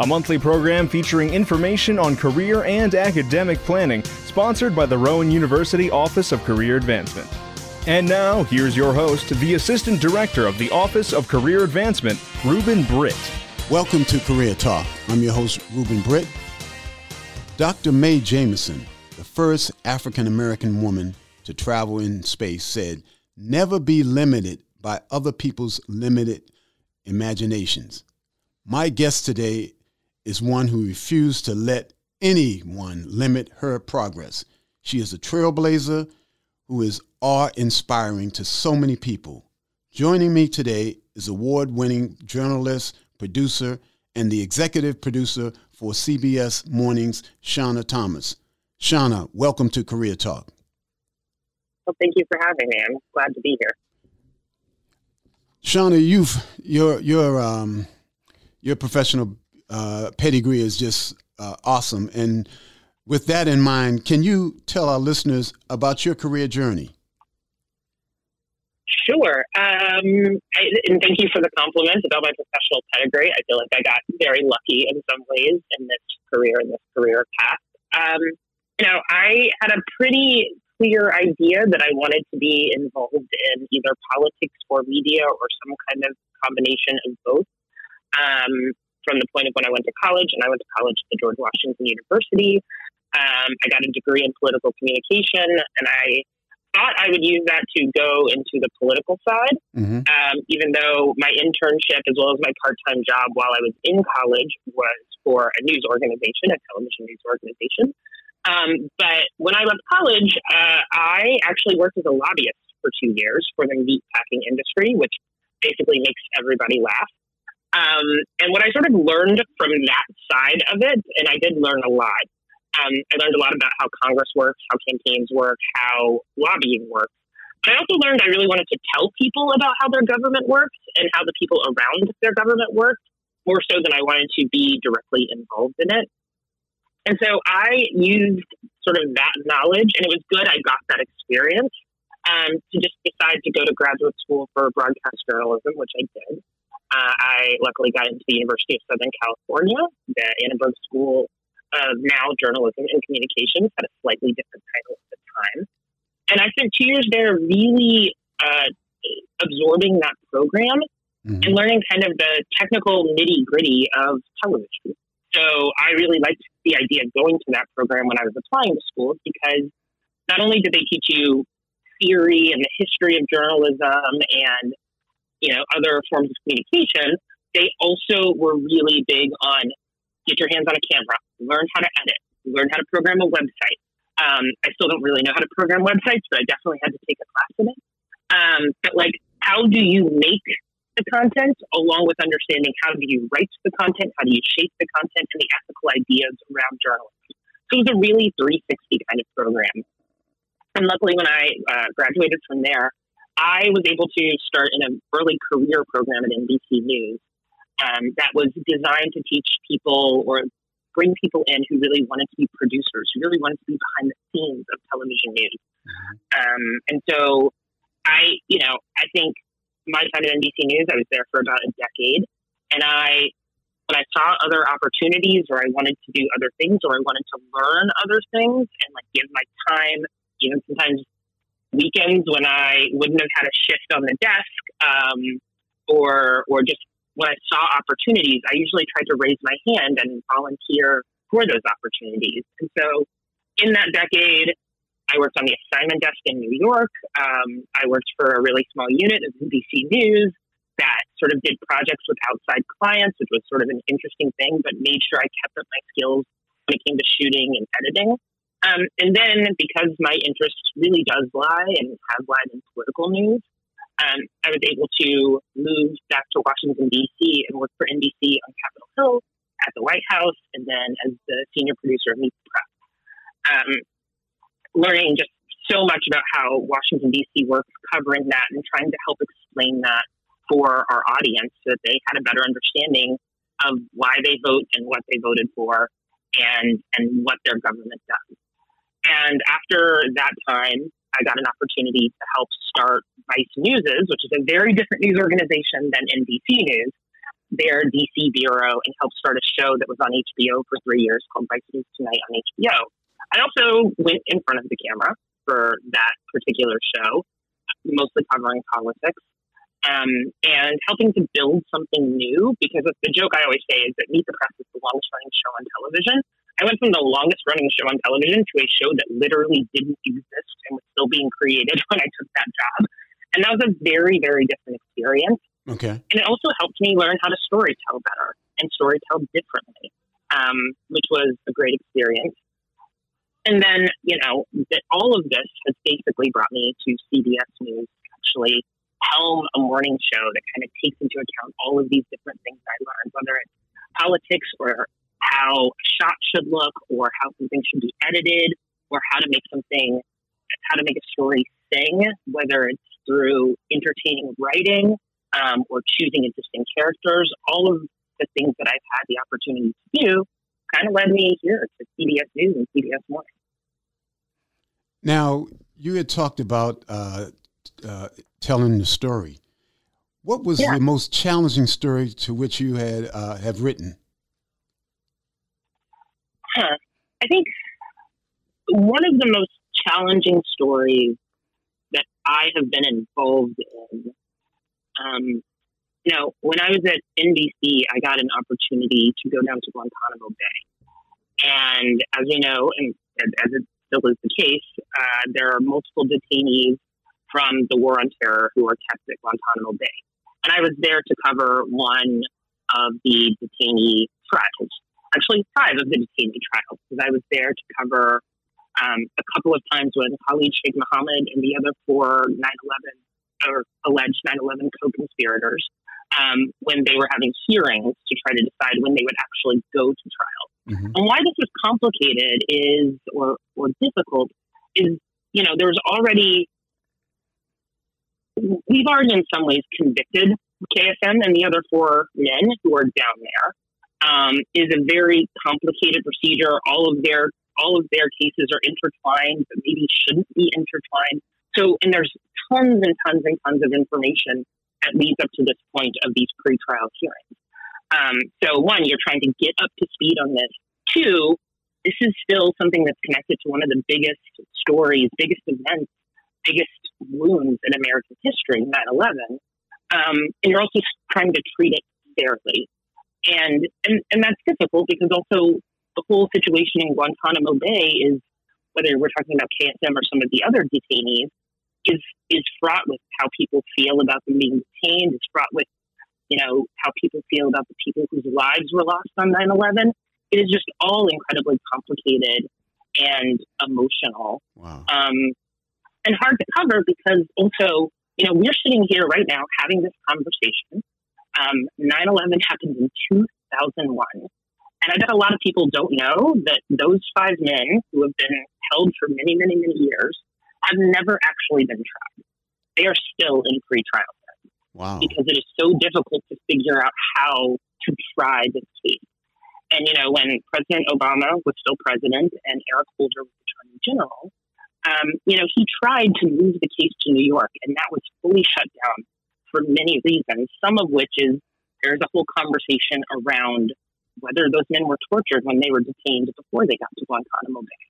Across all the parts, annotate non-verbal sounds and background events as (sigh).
a monthly program featuring information on career and academic planning, sponsored by the Rowan University Office of Career Advancement. And now, here's your host, the Assistant Director of the Office of Career Advancement, Ruben Britt. Welcome to Career Talk. I'm your host, Ruben Britt. Dr. Mae Jemison, the first African American woman to travel in space, said, Never be limited by other people's limited imaginations. My guest today is one who refused to let anyone limit her progress. She is a trailblazer who is awe inspiring to so many people. Joining me today is award winning journalist, producer, and the executive producer for CBS Mornings, Shawna Thomas. Shawna, welcome to Career Talk. Well, thank you for having me. I'm glad to be here. Shawna, you've your your um, your professional uh, pedigree is just uh, awesome, and with that in mind, can you tell our listeners about your career journey? Sure. Um, I, and thank you for the compliment about my professional pedigree. I feel like I got very lucky in some ways in this career, in this career path. Um, you know, I had a pretty clear idea that I wanted to be involved in either politics or media or some kind of combination of both. Um, from the point of when I went to college, and I went to college at the George Washington University. Um, I got a degree in political communication, and I thought I would use that to go into the political side. Mm-hmm. Um, even though my internship, as well as my part time job while I was in college, was for a news organization, a television news organization. Um, but when I left college, uh, I actually worked as a lobbyist for two years for the meat packing industry, which basically makes everybody laugh. Um, and what I sort of learned from that side of it, and I did learn a lot. Um, I learned a lot about how Congress works, how campaigns work, how lobbying works. I also learned I really wanted to tell people about how their government works and how the people around their government work, more so than I wanted to be directly involved in it. And so I used sort of that knowledge, and it was good I got that experience um, to just decide to go to graduate school for broadcast journalism, which I did. Uh, I luckily got into the University of Southern California, the Annenberg School of Now Journalism and Communications, had a slightly different title at the time. And I spent two years there really uh, absorbing that program mm-hmm. and learning kind of the technical nitty gritty of television. So I really liked the idea of going to that program when I was applying to schools because not only did they teach you theory and the history of journalism and you know other forms of communication, they also were really big on get your hands on a camera, learn how to edit, learn how to program a website. Um, I still don't really know how to program websites, but I definitely had to take a class in it. Um, but like, how do you make the content along with understanding how do you write the content, how do you shape the content, and the ethical ideas around journalism. So it was a really 360 kind of program. And luckily, when I uh, graduated from there, I was able to start in an early career program at NBC News um, that was designed to teach people or bring people in who really wanted to be producers, who really wanted to be behind the scenes of television news. Um, and so I, you know, I think my time at NBC News, I was there for about a decade. And I, when I saw other opportunities or I wanted to do other things or I wanted to learn other things and like give my time, even sometimes weekends when I wouldn't have had a shift on the desk, um, or, or just when I saw opportunities, I usually tried to raise my hand and volunteer for those opportunities. And so in that decade, I worked on the assignment desk in New York. Um, I worked for a really small unit of NBC News that sort of did projects with outside clients, which was sort of an interesting thing, but made sure I kept up my skills when it came to shooting and editing. Um, and then because my interest really does lie and have lied in political news, um, I was able to move back to Washington, D.C. and work for NBC on Capitol Hill at the White House and then as the senior producer of Meet the Press. Um, learning just so much about how Washington, D.C. works covering that and trying to help explain that for our audience so that they had a better understanding of why they vote and what they voted for and, and what their government does. And after that time, I got an opportunity to help start Vice Newses, which is a very different news organization than NBC News, their DC bureau, and helped start a show that was on HBO for three years called Vice News Tonight on HBO. I also went in front of the camera for that particular show, mostly covering politics. Um, and helping to build something new because the joke I always say is that Meet the Press is the longest running show on television. I went from the longest running show on television to a show that literally didn't exist and was still being created (laughs) when I took that job. And that was a very, very different experience. Okay. And it also helped me learn how to storytell better and storytell differently, um, which was a great experience. And then, you know, that all of this has basically brought me to CBS News actually helm a morning show that kind of takes into account all of these different things I learned, whether it's politics or how a shot should look or how something should be edited or how to make something, how to make a story sing, whether it's through entertaining writing um, or choosing interesting characters. All of the things that I've had the opportunity to do kind of led me here to CBS News and CBS Morning. Now, you had talked about uh, uh, telling the story. What was yeah. the most challenging story to which you had uh, have written? Huh. I think one of the most challenging stories that I have been involved in. Um, you know, when I was at NBC, I got an opportunity to go down to Guantanamo Bay, and as you know, and as it still is the case, uh, there are multiple detainees from the War on Terror who are kept at Guantanamo Bay. And I was there to cover one of the detainee trials, actually five of the detainee trials, because I was there to cover um, a couple of times when Khalid Sheikh Mohammed and the other four 9 11 or alleged 9 11 co conspirators, um, when they were having hearings to try to decide when they would actually go to trial. Mm-hmm. And why this was complicated is, or, or difficult, is, you know, there's already we've already in some ways convicted KSM and the other four men who are down there. Um, is a very complicated procedure. All of their all of their cases are intertwined, but maybe shouldn't be intertwined. So, and there's tons and tons and tons of information that leads up to this point of these pretrial hearings. Um, so, one, you're trying to get up to speed on this. Two, this is still something that's connected to one of the biggest stories, biggest events biggest wounds in American history, 9 11. Um, and you're also trying to treat it fairly. And, and, and that's difficult because also the whole situation in Guantanamo Bay is, whether we're talking about KSM or some of the other detainees, is, is fraught with how people feel about them being detained. It's fraught with, you know, how people feel about the people whose lives were lost on 9 11. It is just all incredibly complicated and emotional. Wow. Um, and hard to cover because also, you know, we're sitting here right now having this conversation. Um, 9-11 happened in 2001. And I bet a lot of people don't know that those five men who have been held for many, many, many years have never actually been tried. They are still in pre-trial. Wow. Because it is so difficult to figure out how to try this case. And, you know, when President Obama was still president and Eric Holder was attorney general, um, you know, he tried to move the case to New York, and that was fully shut down for many reasons, some of which is there's a whole conversation around whether those men were tortured when they were detained before they got to Guantanamo Bay,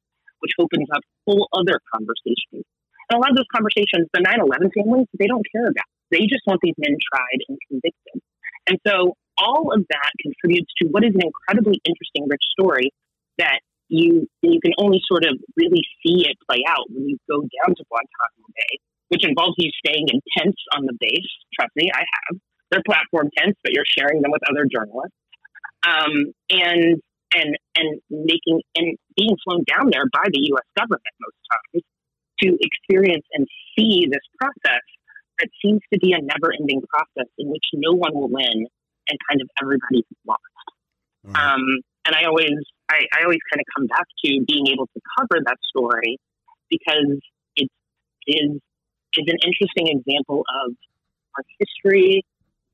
which opens up whole other conversations. And a lot of those conversations, the 9 11 families, they don't care about. They just want these men tried and convicted. And so all of that contributes to what is an incredibly interesting, rich story that you you can only sort of really see it play out when you go down to Guantanamo Bay, which involves you staying in tents on the base. Trust me, I have. They're platform tents, but you're sharing them with other journalists, um, and and and making and being flown down there by the U.S. government most times to experience and see this process that seems to be a never-ending process in which no one will win and kind of everybody's lost. Mm-hmm. Um, and I always I, I always kind of come back to being able to cover that story because it's is is an interesting example of our history,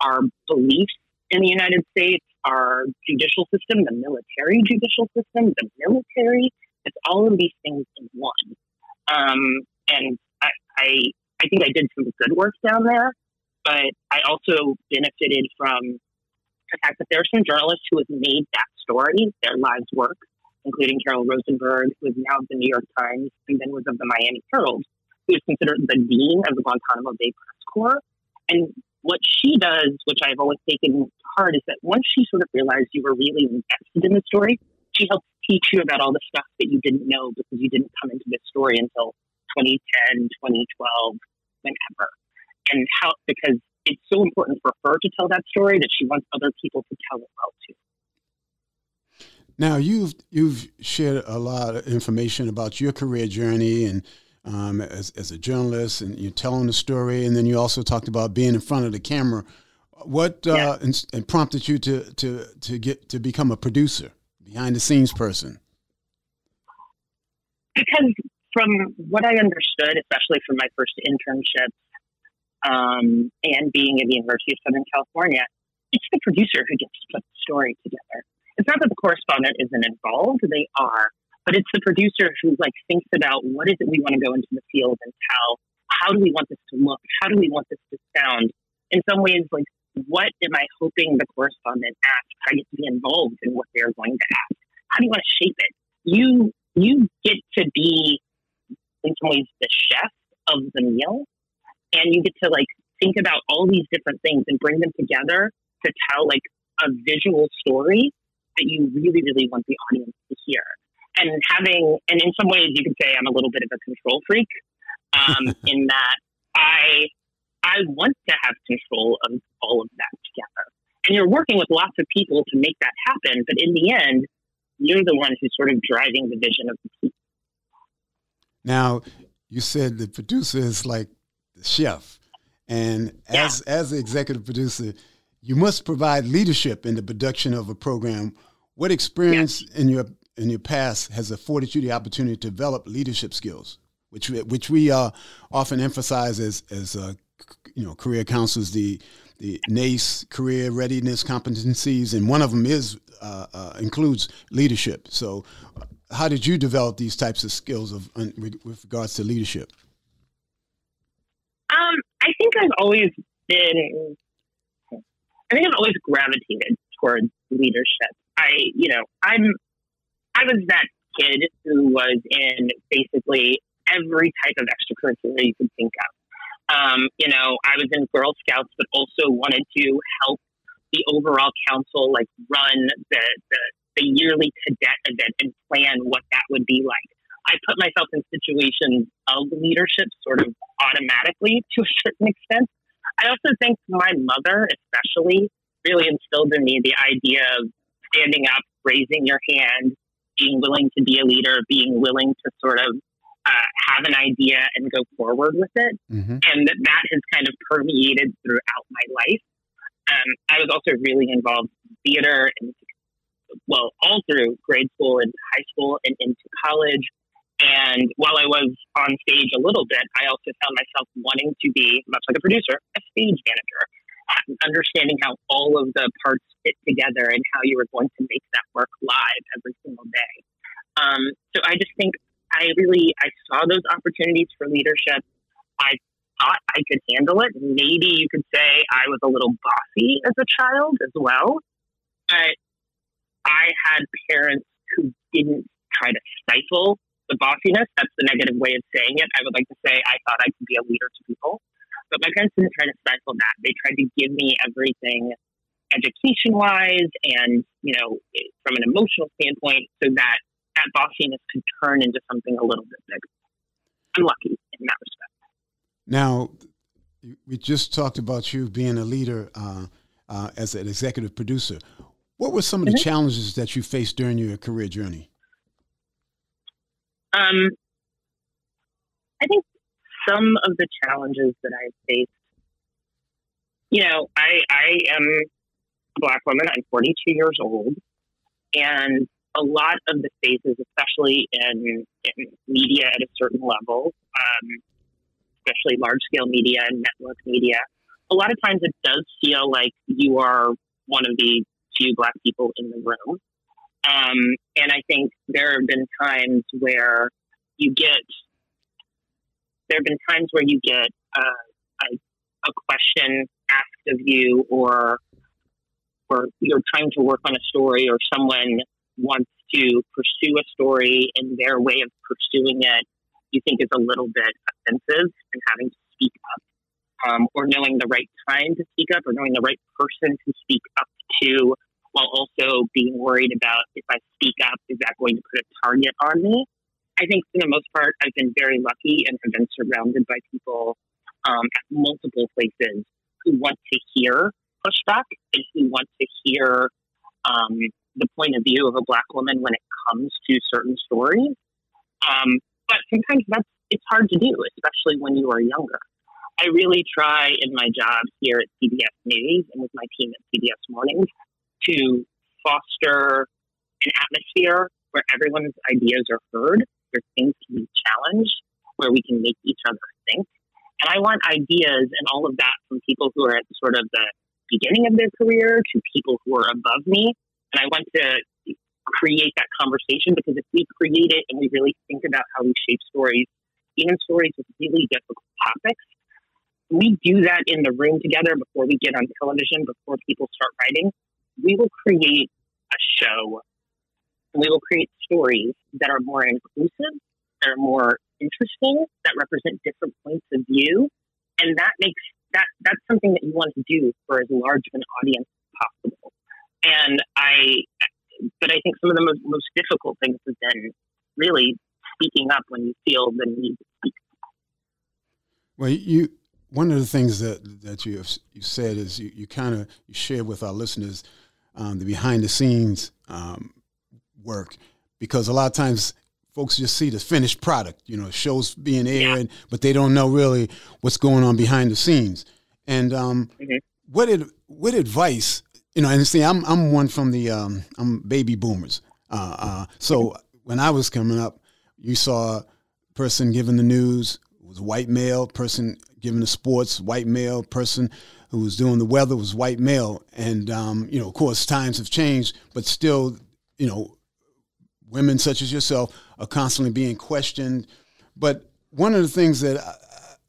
our beliefs in the United States, our judicial system, the military judicial system, the military. It's all of these things in one. Um, and I, I, I think I did some good work down there, but I also benefited from the fact that there are some journalists who have made that story their lives work, including Carol Rosenberg, who is now of the New York Times and then was of the Miami Herald, who is considered the dean of the Guantanamo Bay Press Corps. And what she does, which I've always taken heart, is that once she sort of realized you were really invested in the story, she helps teach you about all the stuff that you didn't know because you didn't come into this story until 2010, 2012, whenever. And how, because it's so important for her to tell that story that she wants other people to tell it well too. Now you've you've shared a lot of information about your career journey and um, as, as a journalist, and you're telling the story, and then you also talked about being in front of the camera. What uh, yeah. and, and prompted you to to to get to become a producer, behind the scenes person? Because from what I understood, especially from my first internship um, and being at the University of Southern California, it's the producer who gets to put the story together. It's not that the correspondent isn't involved; they are, but it's the producer who like thinks about what is it we want to go into the field and tell. How do we want this to look? How do we want this to sound? In some ways, like what am I hoping the correspondent asks? I get to be involved in what they're going to ask. How do you want to shape it? You you get to be in some ways the chef of the meal, and you get to like think about all these different things and bring them together to tell like a visual story that you really really want the audience to hear and having, and in some ways, you could say I'm a little bit of a control freak um, (laughs) in that I I want to have control of all of that together. And you're working with lots of people to make that happen, but in the end, you're the one who's sort of driving the vision of the team. Now, you said the producer is like the chef, and yeah. as as the executive producer, you must provide leadership in the production of a program. What experience yeah. in your in your past has afforded you the opportunity to develop leadership skills, which which we uh, often emphasize as as uh, you know career counselors the the NACE career readiness competencies, and one of them is uh, uh includes leadership. So, how did you develop these types of skills of with regards to leadership? Um, I think I've always been. I think I've always gravitated towards leadership. I, you know, I'm I was that kid who was in basically every type of extracurricular you could think of. Um, you know, I was in Girl Scouts, but also wanted to help the overall council like run the, the, the yearly cadet event and plan what that would be like. I put myself in situations of leadership sort of automatically (laughs) to a certain extent. I also think my mother, especially, really instilled in me the idea of standing up, raising your hand, being willing to be a leader, being willing to sort of uh, have an idea and go forward with it. Mm-hmm. And that, that has kind of permeated throughout my life. Um, I was also really involved in theater and, well, all through grade school and high school and into college. And while I was on stage a little bit, I also found myself wanting to be, much like a producer, a stage manager understanding how all of the parts fit together and how you were going to make that work live every single day. Um, so I just think I really I saw those opportunities for leadership. I thought I could handle it. Maybe you could say I was a little bossy as a child as well, but I had parents who didn't try to stifle the bossiness. That's the negative way of saying it. I would like to say I thought I could be a leader to people. But my parents didn't try to stifle that. They tried to give me everything education wise and, you know, from an emotional standpoint so that that bossiness could turn into something a little bit bigger. I'm lucky in that respect. Now, we just talked about you being a leader uh, uh, as an executive producer. What were some of the mm-hmm. challenges that you faced during your career journey? Um, I think some of the challenges that I've faced, you know, I, I am a black woman. I'm 42 years old. And a lot of the spaces, especially in, in media at a certain level, um, especially large scale media and network media, a lot of times it does feel like you are one of the few black people in the room. Um, and I think there have been times where you get, there have been times where you get uh, a, a question asked of you or or you're trying to work on a story or someone wants to pursue a story and their way of pursuing it you think is a little bit offensive and having to speak up um, or knowing the right time to speak up or knowing the right person to speak up to while also being worried about if I speak up, is that going to put a target on me? I think for the most part, I've been very lucky and have been surrounded by people um, at multiple places who want to hear pushback and who want to hear um, the point of view of a black woman when it comes to certain stories. Um, but sometimes that's it's hard to do, especially when you are younger. I really try in my job here at CBS News and with my team at CBS Mornings to foster an atmosphere where everyone's ideas are heard, where things can be challenged, where we can make each other think. And I want ideas and all of that from people who are at sort of the beginning of their career to people who are above me. And I want to create that conversation because if we create it and we really think about how we shape stories, even stories with really difficult topics, we do that in the room together before we get on television, before people start writing, we will create a show. We will create stories that are more inclusive, that are more interesting, that represent different points of view. And that makes that that's something that you want to do for as large of an audience as possible. And I but I think some of the most, most difficult things have been really speaking up when you feel the need to speak. Well, you one of the things that that you have, you said is you, you kind of you share with our listeners um, the behind the scenes um, work because a lot of times folks just see the finished product, you know, shows being aired, yeah. but they don't know really what's going on behind the scenes. And um, mm-hmm. what ad, what advice you know, and see, I'm I'm one from the um, I'm baby boomers. Uh, uh, so when I was coming up, you saw a person giving the news was white male, person giving the sports white male, person who was doing the weather was white male, and um, you know, of course, times have changed, but still, you know, women such as yourself are constantly being questioned. But one of the things that I,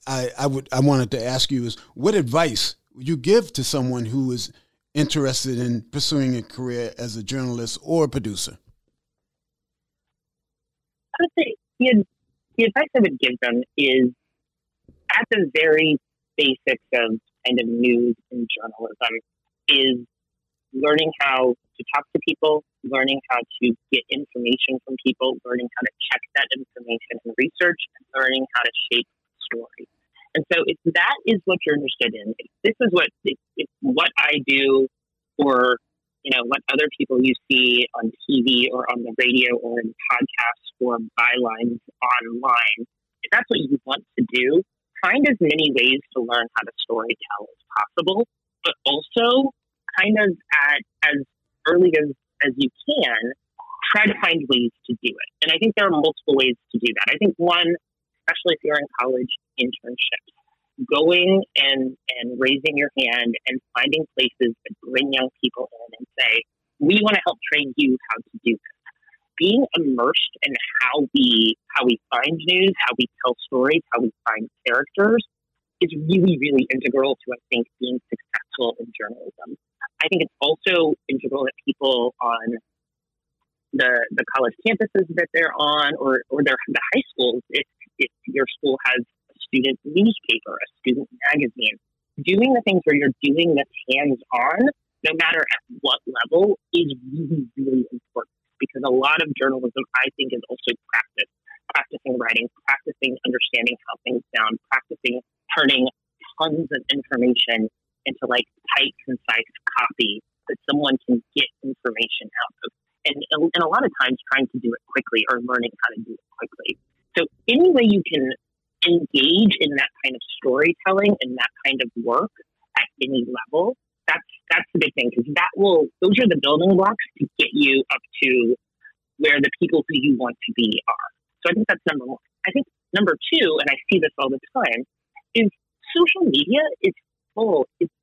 I, I would I wanted to ask you is, what advice would you give to someone who is interested in pursuing a career as a journalist or a producer? I would say the, advice I would give them is at the very basics of kind of news and journalism is learning how to talk to people, learning how to get information from people, learning how to check that information and research, and learning how to shape stories. And so, if that is what you're interested in, this is what if, if what I do, or you know what other people you see on TV or on the radio or in podcasts or bylines online, if that's what you want to do, find as many ways to learn how to story tell as possible, but also kind of at as early as as you can, try to find ways to do it. And I think there are multiple ways to do that. I think one especially if you're in college, internships. Going and, and raising your hand and finding places that bring young people in and say, we want to help train you how to do this. Being immersed in how we how we find news, how we tell stories, how we find characters is really, really integral to I think being successful in journalism. I think it's also integral that people on the the college campuses that they're on or or their the high schools, if if your school has a student newspaper, a student magazine, doing the things where you're doing this hands on, no matter at what level, is really, really important because a lot of journalism, I think, is also practice. Practicing writing, practicing understanding how things sound, practicing turning tons of information into like tight, concise copy that someone can get information out of. And, and a lot of times trying to do it quickly or learning how to do it quickly. So any way you can engage in that kind of storytelling and that kind of work at any level, that's that's the big thing because that will those are the building blocks to get you up to where the people who you want to be are. So I think that's number one. I think number two, and I see this all the time, is social media is full, it's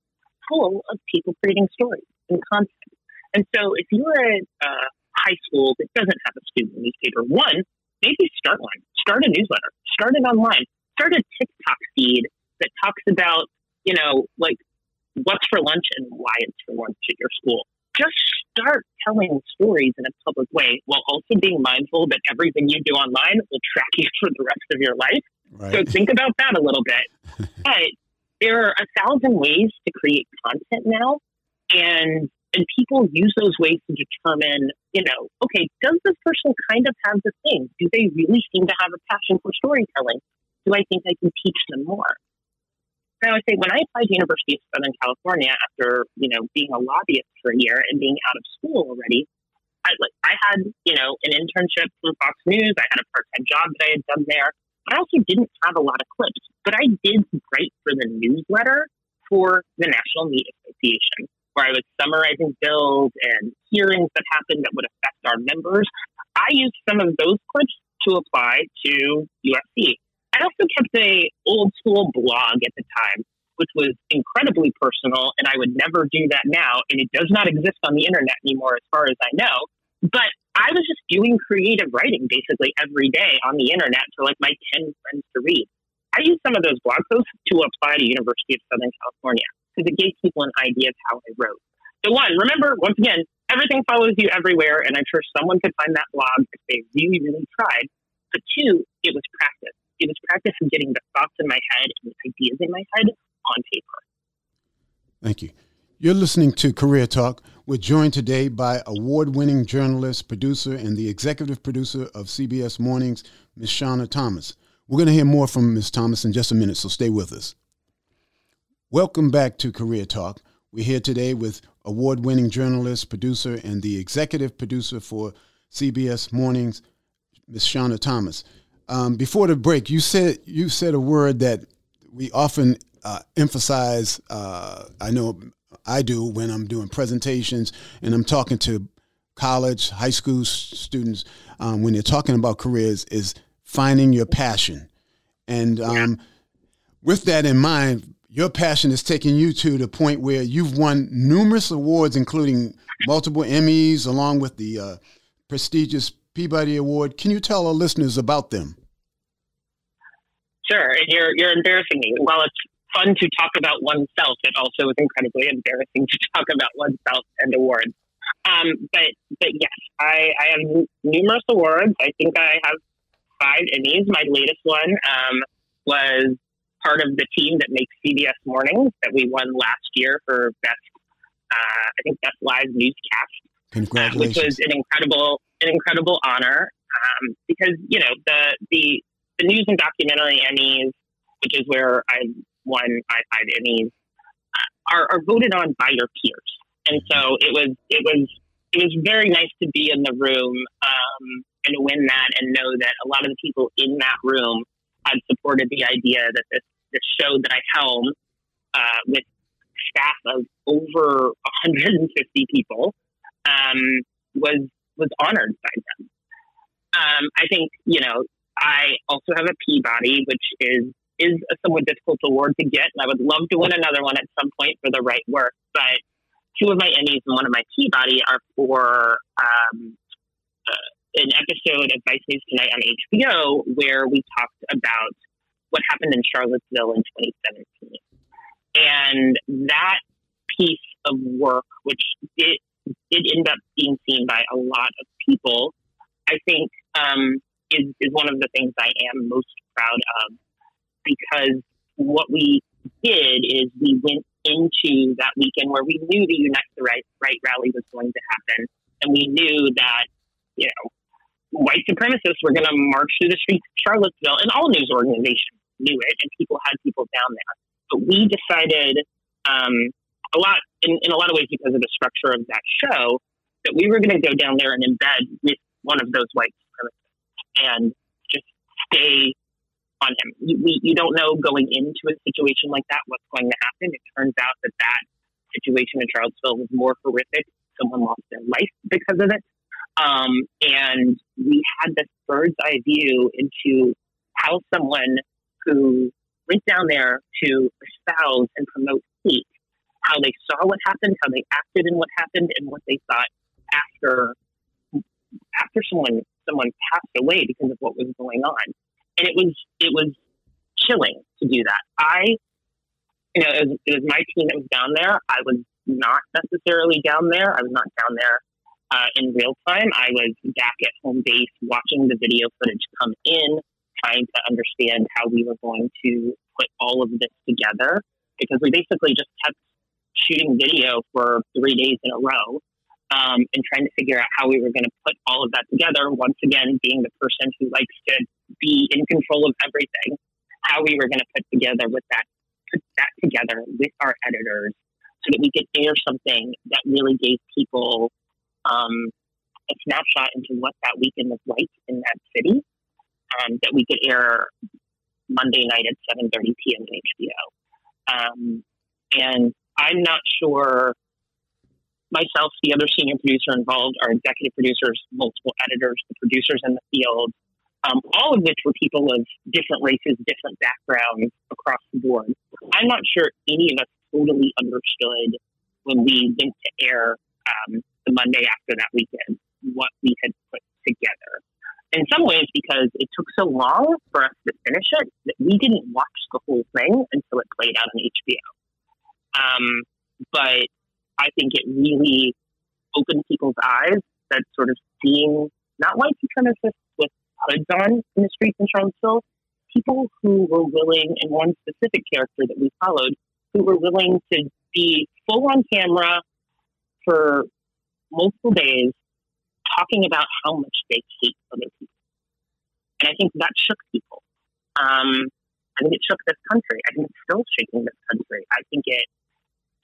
full of people creating stories and content. And so if you're at uh, high school that doesn't have a student newspaper, one, maybe start one, start a newsletter, start it online, start a TikTok feed that talks about, you know, like what's for lunch and why it's for lunch at your school. Just start telling stories in a public way while also being mindful that everything you do online will track you (laughs) for the rest of your life. Right. So think about that a little bit. (laughs) but there are a thousand ways to create content now. And and people use those ways to determine, you know, okay, does this person kind of have the thing? Do they really seem to have a passion for storytelling? Do I think I can teach them more? Now, I say when I applied to University of Southern California after, you know, being a lobbyist for a year and being out of school already, I, like, I had, you know, an internship from Fox News. I had a part-time job that I had done there. I also didn't have a lot of clips, but I did write for the newsletter for the National Meat Association, where I was summarizing bills and hearings that happened that would affect our members. I used some of those clips to apply to USC. I also kept a old school blog at the time, which was incredibly personal, and I would never do that now. And it does not exist on the internet anymore, as far as I know. But I was just doing creative writing basically every day on the internet for like my 10 friends to read. I used some of those blog posts to apply to University of Southern California because it gave people an idea of how I wrote. So one, remember, once again, everything follows you everywhere, and I'm sure someone could find that blog if they really, really tried. But two, it was practice. It was practice of getting the thoughts in my head and the ideas in my head on paper. Thank you. You're listening to Career Talk. We're joined today by award winning journalist, producer, and the executive producer of CBS Mornings, Ms. Shawna Thomas. We're going to hear more from Ms. Thomas in just a minute, so stay with us. Welcome back to Career Talk. We're here today with award winning journalist, producer, and the executive producer for CBS Mornings, Ms. Shawna Thomas. Um, before the break, you said you said a word that we often uh, emphasize. Uh, I know I do when I'm doing presentations and I'm talking to college, high school students um, when they're talking about careers is finding your passion. And um, with that in mind, your passion is taking you to the point where you've won numerous awards, including multiple Emmys, along with the uh, prestigious Peabody Award. Can you tell our listeners about them? Sure, and you're you're embarrassing me. While it's fun to talk about oneself. It also is incredibly embarrassing to talk about oneself and awards. Um, but but yes, I, I have numerous awards. I think I have five Emmys. My latest one um, was part of the team that makes CBS Mornings that we won last year for best. Uh, I think best live newscast, Congratulations. Uh, which was an incredible an incredible honor um, because you know the the the news and documentary Emmys, which is where I won five five Emmys are, are voted on by your peers, and so it was it was it was very nice to be in the room um, and win that, and know that a lot of the people in that room had supported the idea that this this show that I helm uh, with staff of over 150 people um, was was honored by them. Um, I think you know I also have a Peabody, which is is a somewhat difficult award to get, and I would love to win another one at some point for the right work. But two of my Emmys and one of my Peabody are for um, uh, an episode of Vice News Tonight on HBO where we talked about what happened in Charlottesville in 2017. And that piece of work, which did, did end up being seen by a lot of people, I think um, is, is one of the things I am most proud of because what we did is we went into that weekend where we knew the Unite the Right, right rally was going to happen. And we knew that, you know, white supremacists were going to march through the streets of Charlottesville, and all news organizations knew it, and people had people down there. But we decided um, a lot, in, in a lot of ways, because of the structure of that show, that we were going to go down there and embed with one of those white supremacists and just stay on him. You, we, you don't know going into a situation like that what's going to happen. It turns out that that situation in Charlottesville was more horrific. Someone lost their life because of it. Um, and we had this bird's eye view into how someone who went down there to espouse and promote hate, how they saw what happened, how they acted in what happened, and what they thought after after someone someone passed away because of what was going on. And it was it was chilling to do that. I you know, it was, it was my team that was down there. I was not necessarily down there. I was not down there uh, in real time. I was back at home base watching the video footage come in, trying to understand how we were going to put all of this together because we basically just kept shooting video for three days in a row um, and trying to figure out how we were going to put all of that together. Once again, being the person who likes to be in control of everything, how we were going to put together with that, put that together with our editors so that we could air something that really gave people um, a snapshot into what that weekend was like in that city um, that we could air Monday night at 7.30 p.m. on HBO. Um, and I'm not sure myself, the other senior producer involved, our executive producers, multiple editors, the producers in the field, um, all of which were people of different races, different backgrounds across the board. I'm not sure any of us totally understood when we went to air um, the Monday after that weekend what we had put together. In some ways, because it took so long for us to finish it, that we didn't watch the whole thing until it played out on HBO. Um, but I think it really opened people's eyes that sort of seeing not white supremacists with hoods on in the streets in Charlottesville, people who were willing, and one specific character that we followed, who were willing to be full on camera for multiple days talking about how much they hate other people. And I think that shook people. Um, I think it shook this country. I think it's still shaking this country. I think it,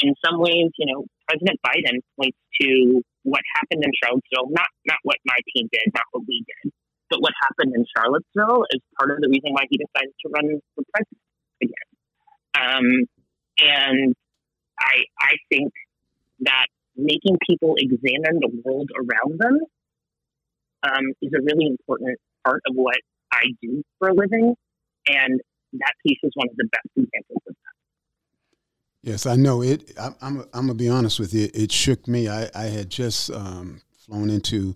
in some ways, you know, President Biden points to what happened in Charlottesville, not not what my team did, not what we did, but what happened in Charlottesville is part of the reason why he decided to run for president again. Um, and I I think that making people examine the world around them um, is a really important part of what I do for a living. And that piece is one of the best examples of. Yes, I know it. I, am I'm, I'm gonna be honest with you. It shook me. I, I had just um, flown into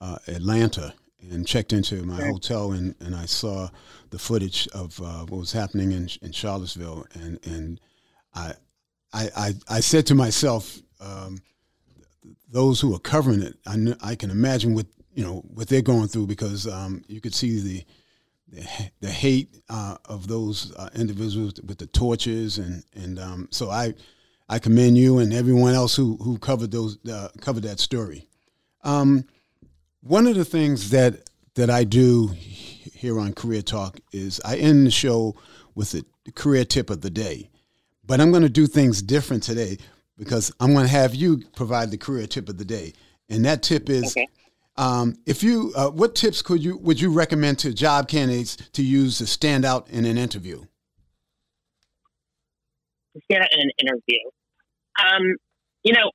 uh, Atlanta and checked into my okay. hotel, and, and I saw the footage of uh, what was happening in in Charlottesville, and and I I I, I said to myself, um, those who are covering it, I, kn- I can imagine what you know what they're going through because um, you could see the the, hate uh, of those uh, individuals with the torches and and um, so I I commend you and everyone else who who covered those uh, covered that story. Um, one of the things that that I do here on Career Talk is I end the show with the career tip of the day, but I'm going to do things different today because I'm going to have you provide the career tip of the day. And that tip is okay. Um, if you, uh, what tips could you, would you recommend to job candidates to use to stand out in an interview? Stand out in an interview. Um, you know,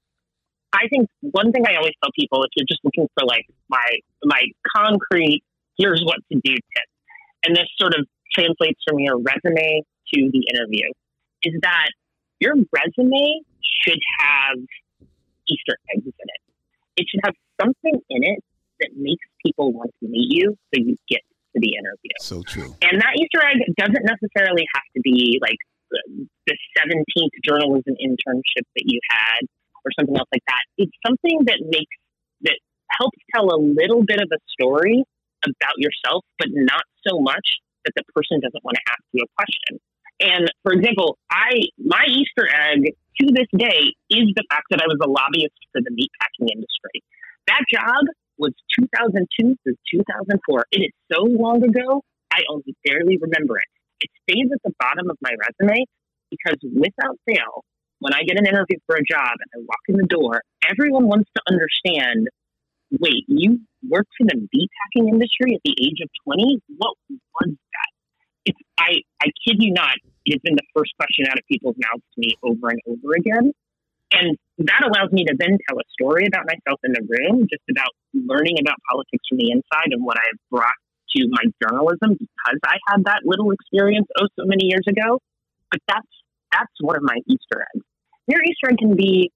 I think one thing I always tell people if you're just looking for like my, my concrete, here's what to do tip, and this sort of translates from your resume to the interview, is that your resume should have Easter eggs in it. It should have something in it that makes people want to meet you so you get to the interview. So true. And that Easter egg doesn't necessarily have to be like the 17th journalism internship that you had or something else like that. It's something that makes, that helps tell a little bit of a story about yourself, but not so much that the person doesn't want to ask you a question. And for example, I my Easter egg to this day is the fact that I was a lobbyist for the meatpacking industry. That job was 2002 through 2004. It is so long ago, I only barely remember it. It stays at the bottom of my resume because without fail, when I get an interview for a job and I walk in the door, everyone wants to understand wait, you worked for the meatpacking industry at the age of 20? What was that? It's, I, I kid you not, it has been the first question out of people's mouths to me over and over again. And that allows me to then tell a story about myself in the room, just about learning about politics from the inside and what I've brought to my journalism because I had that little experience oh so many years ago. But that's that's one of my Easter eggs. Your Easter egg can be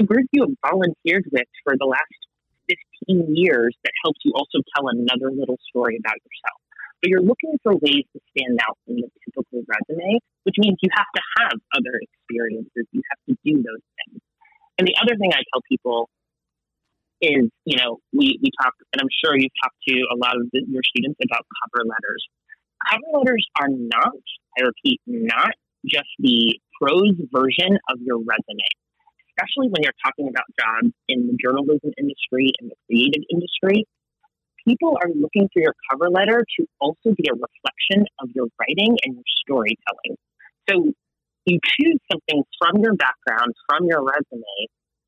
a group you have volunteered with for the last 15 years that helps you also tell another little story about yourself. But you're looking for ways to stand out from the typical resume, which means you have to have other experiences. You have to do those things. And the other thing I tell people is, you know, we, we talk, and I'm sure you've talked to a lot of the, your students about cover letters. Cover letters are not, I repeat, not just the prose version of your resume, especially when you're talking about jobs in the journalism industry and the creative industry. People are looking for your cover letter to also be a reflection of your writing and your storytelling. So you choose something from your background, from your resume,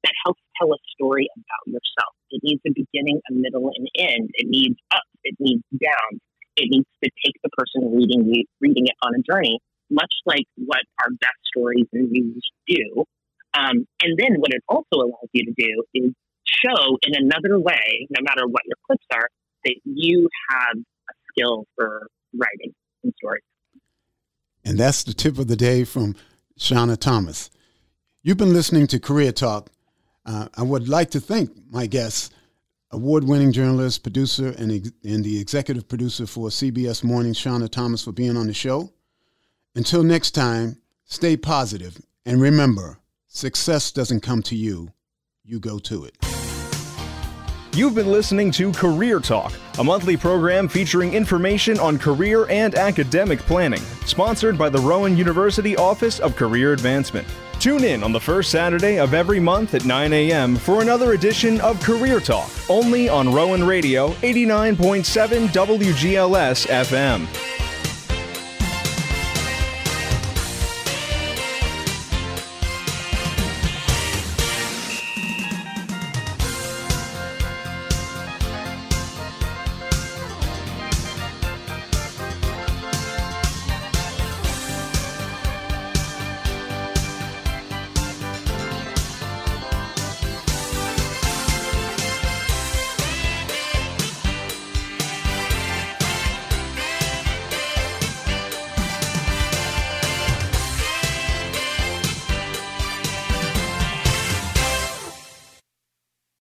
that helps tell a story about yourself. It needs a beginning, a middle, and end. It needs up. It needs down. It needs to take the person reading you, reading it on a journey much like what our best stories and news do. Um, and then what it also allows you to do is show in another way, no matter what your clips are, that you have a skill for writing and stories. And that's the tip of the day from Shawna Thomas. You've been listening to Career Talk. Uh, I would like to thank my guests, award winning journalist, producer, and, ex- and the executive producer for CBS Morning, Shawna Thomas, for being on the show. Until next time, stay positive and remember success doesn't come to you, you go to it. You've been listening to Career Talk, a monthly program featuring information on career and academic planning, sponsored by the Rowan University Office of Career Advancement. Tune in on the first Saturday of every month at 9 a.m. for another edition of Career Talk, only on Rowan Radio 89.7 WGLS FM.